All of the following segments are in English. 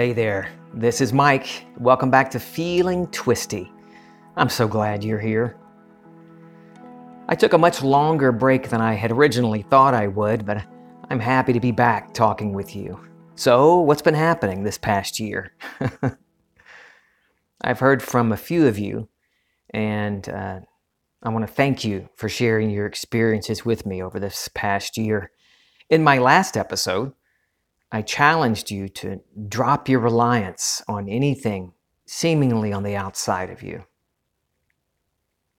Hey there, this is Mike. Welcome back to Feeling Twisty. I'm so glad you're here. I took a much longer break than I had originally thought I would, but I'm happy to be back talking with you. So, what's been happening this past year? I've heard from a few of you, and uh, I want to thank you for sharing your experiences with me over this past year. In my last episode, I challenged you to drop your reliance on anything seemingly on the outside of you.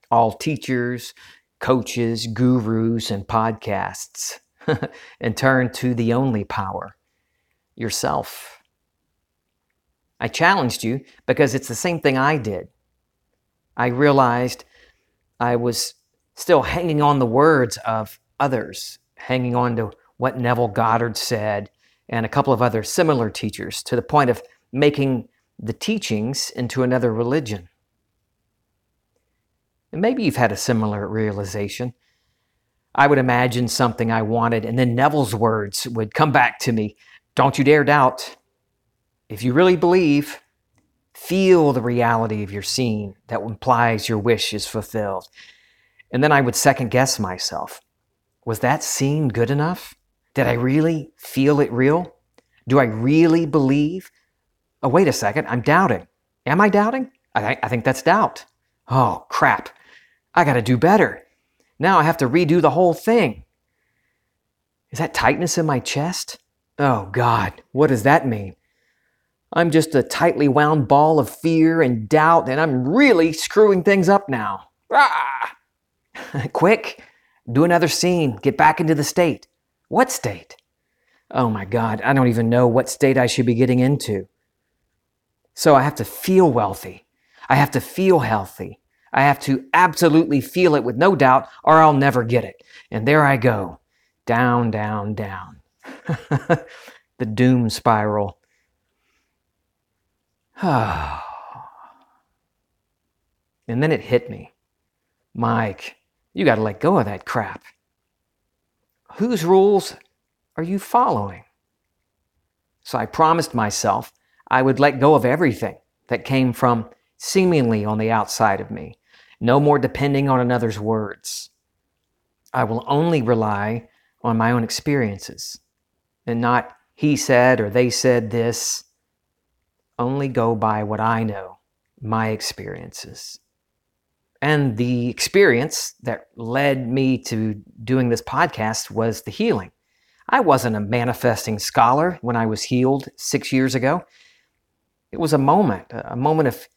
All teachers, coaches, gurus, and podcasts, and turn to the only power yourself. I challenged you because it's the same thing I did. I realized I was still hanging on the words of others, hanging on to what Neville Goddard said and a couple of other similar teachers to the point of making the teachings into another religion. And maybe you've had a similar realization. I would imagine something I wanted, and then Neville's words would come back to me Don't you dare doubt. If you really believe, feel the reality of your scene that implies your wish is fulfilled. And then I would second guess myself. Was that scene good enough? Did I really feel it real? Do I really believe? Oh, wait a second, I'm doubting. Am I doubting? I, I think that's doubt. Oh, crap. I got to do better. Now I have to redo the whole thing. Is that tightness in my chest? Oh, God, what does that mean? I'm just a tightly wound ball of fear and doubt, and I'm really screwing things up now. Ah! Quick, do another scene. Get back into the state. What state? Oh my God, I don't even know what state I should be getting into. So I have to feel wealthy. I have to feel healthy. I have to absolutely feel it with no doubt, or I'll never get it. And there I go, down, down, down. the doom spiral. and then it hit me. Mike, you got to let go of that crap. Whose rules are you following? So I promised myself I would let go of everything that came from seemingly on the outside of me. No more depending on another's words. I will only rely on my own experiences and not he said or they said this only go by what I know, my experiences. And the experience that led me to doing this podcast was the healing. I wasn't a manifesting scholar when I was healed six years ago. It was a moment, a moment of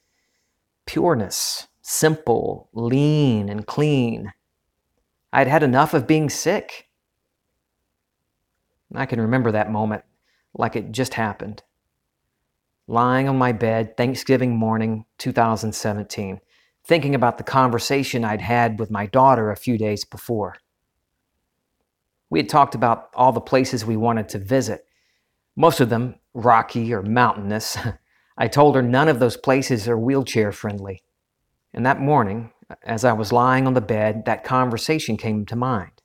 pureness, simple, lean, and clean. I'd had enough of being sick. I can remember that moment like it just happened lying on my bed Thanksgiving morning 2017, thinking about the conversation I'd had with my daughter a few days before. We had talked about all the places we wanted to visit, most of them rocky or mountainous. I told her none of those places are wheelchair friendly. And that morning, as I was lying on the bed, that conversation came to mind.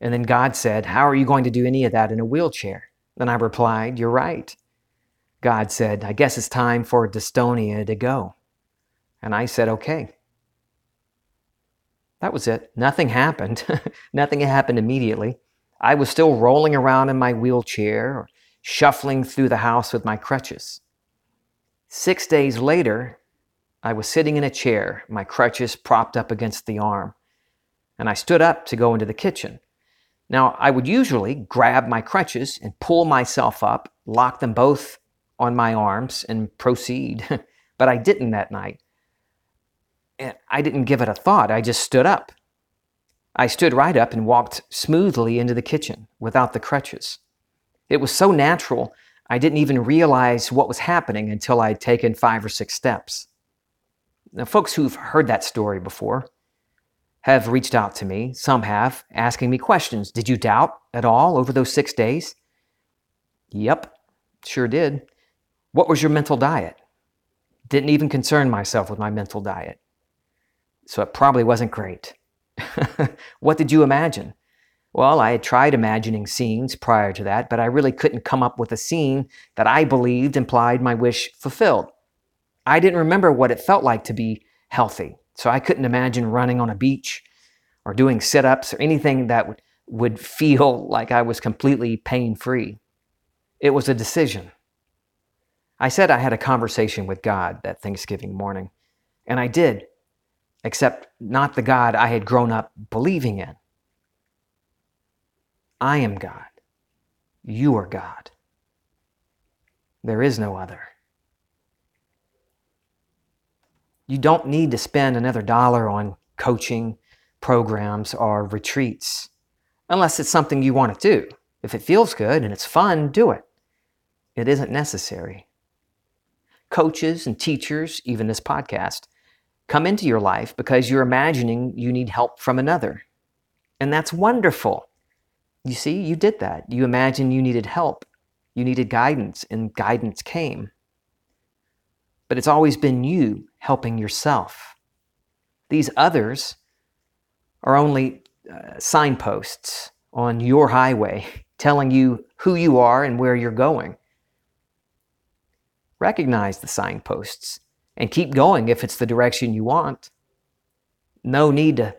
And then God said, How are you going to do any of that in a wheelchair? And I replied, You're right. God said, I guess it's time for dystonia to go. And I said, okay. That was it. Nothing happened. Nothing happened immediately. I was still rolling around in my wheelchair or shuffling through the house with my crutches. Six days later, I was sitting in a chair, my crutches propped up against the arm, and I stood up to go into the kitchen. Now, I would usually grab my crutches and pull myself up, lock them both on my arms and proceed. but I didn't that night. And I didn't give it a thought. I just stood up. I stood right up and walked smoothly into the kitchen without the crutches. It was so natural, I didn't even realize what was happening until I'd taken five or six steps. Now, folks who've heard that story before have reached out to me, some have, asking me questions. Did you doubt at all over those six days? Yep, sure did. What was your mental diet? Didn't even concern myself with my mental diet. So it probably wasn't great. what did you imagine? Well, I had tried imagining scenes prior to that, but I really couldn't come up with a scene that I believed implied my wish fulfilled. I didn't remember what it felt like to be healthy, so I couldn't imagine running on a beach or doing sit ups or anything that would, would feel like I was completely pain free. It was a decision. I said I had a conversation with God that Thanksgiving morning, and I did, except not the God I had grown up believing in. I am God. You are God. There is no other. You don't need to spend another dollar on coaching programs or retreats unless it's something you want to do. If it feels good and it's fun, do it. It isn't necessary. Coaches and teachers, even this podcast, come into your life because you're imagining you need help from another. And that's wonderful. You see, you did that. You imagined you needed help, you needed guidance, and guidance came. But it's always been you helping yourself. These others are only uh, signposts on your highway telling you who you are and where you're going. Recognize the signposts and keep going if it's the direction you want. No need to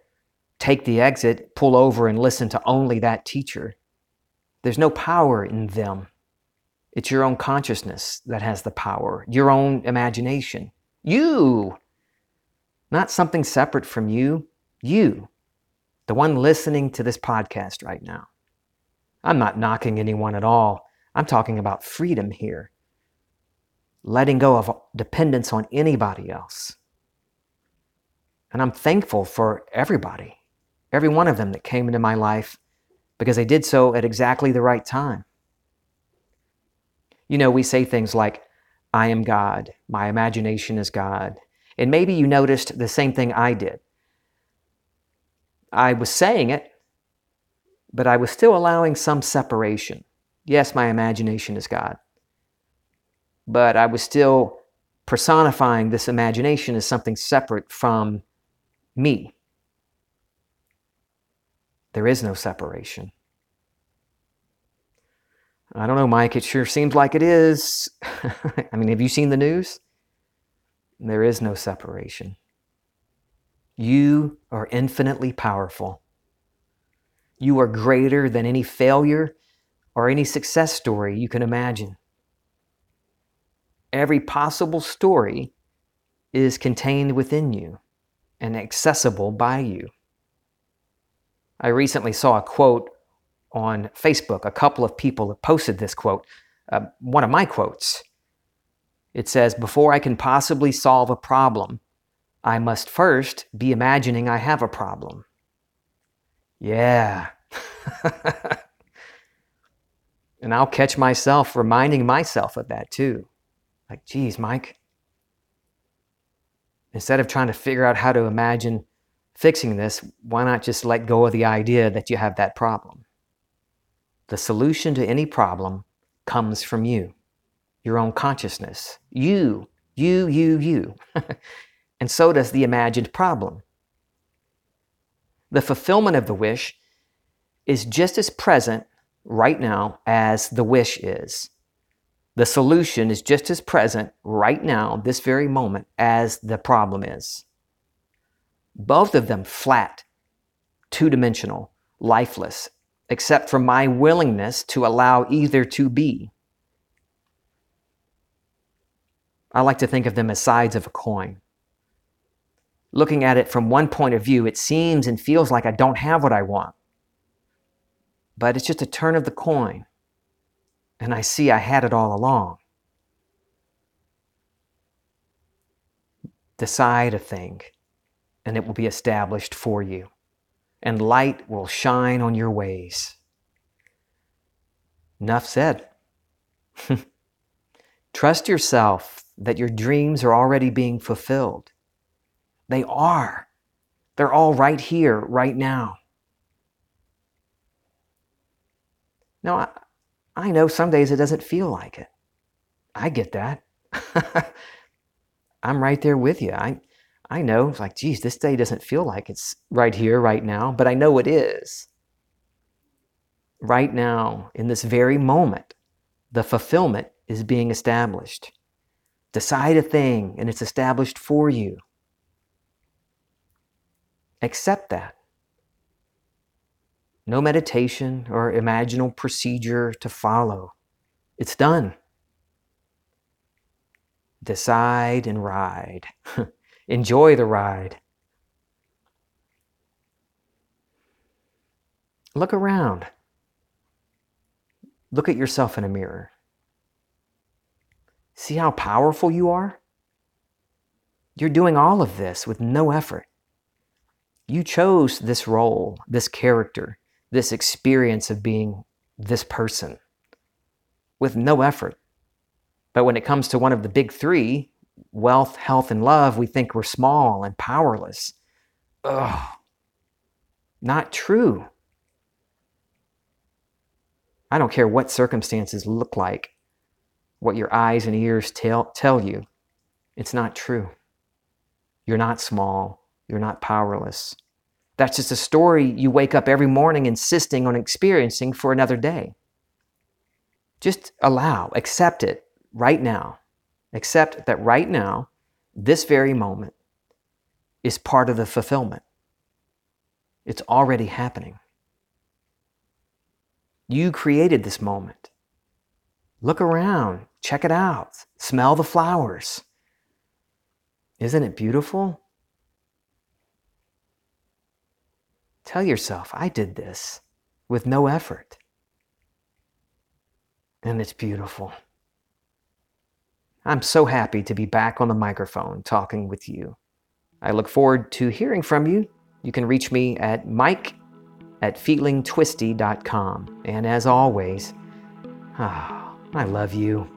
take the exit, pull over, and listen to only that teacher. There's no power in them. It's your own consciousness that has the power, your own imagination. You, not something separate from you. You, the one listening to this podcast right now. I'm not knocking anyone at all. I'm talking about freedom here. Letting go of dependence on anybody else. And I'm thankful for everybody every one of them that came into my life because they did so at exactly the right time. You know, we say things like, I am God, my imagination is God. And maybe you noticed the same thing I did. I was saying it, but I was still allowing some separation. Yes, my imagination is God. But I was still personifying this imagination as something separate from me. There is no separation. I don't know, Mike. It sure seems like it is. I mean, have you seen the news? There is no separation. You are infinitely powerful. You are greater than any failure or any success story you can imagine. Every possible story is contained within you and accessible by you. I recently saw a quote on Facebook. A couple of people have posted this quote, uh, one of my quotes. It says, Before I can possibly solve a problem, I must first be imagining I have a problem. Yeah. and I'll catch myself reminding myself of that too. Like, geez, Mike, instead of trying to figure out how to imagine fixing this, why not just let go of the idea that you have that problem? The solution to any problem comes from you, your own consciousness. You, you, you, you. and so does the imagined problem. The fulfillment of the wish is just as present right now as the wish is. The solution is just as present right now, this very moment, as the problem is. Both of them flat, two dimensional, lifeless, except for my willingness to allow either to be. I like to think of them as sides of a coin. Looking at it from one point of view, it seems and feels like I don't have what I want. But it's just a turn of the coin, and I see I had it all along. Decide a thing and it will be established for you, and light will shine on your ways. Enough said. Trust yourself that your dreams are already being fulfilled. They are. They're all right here, right now. Now, I know some days it doesn't feel like it. I get that. I'm right there with you. I, I know, it's like, geez, this day doesn't feel like it's right here, right now, but I know it is. right now, in this very moment, the fulfillment is being established. Decide a thing and it's established for you. Accept that. No meditation or imaginal procedure to follow. It's done. Decide and ride. Enjoy the ride. Look around. Look at yourself in a mirror. See how powerful you are? You're doing all of this with no effort. You chose this role, this character, this experience of being this person with no effort. But when it comes to one of the big three wealth, health, and love we think we're small and powerless. Ugh. Not true. I don't care what circumstances look like, what your eyes and ears tell, tell you. It's not true. You're not small. You're not powerless. That's just a story you wake up every morning insisting on experiencing for another day. Just allow, accept it right now. Accept that right now, this very moment, is part of the fulfillment. It's already happening. You created this moment. Look around, check it out, smell the flowers. Isn't it beautiful? Tell yourself, I did this with no effort. And it's beautiful. I'm so happy to be back on the microphone talking with you. I look forward to hearing from you. You can reach me at mike at feelingtwisty.com. And as always, oh, I love you.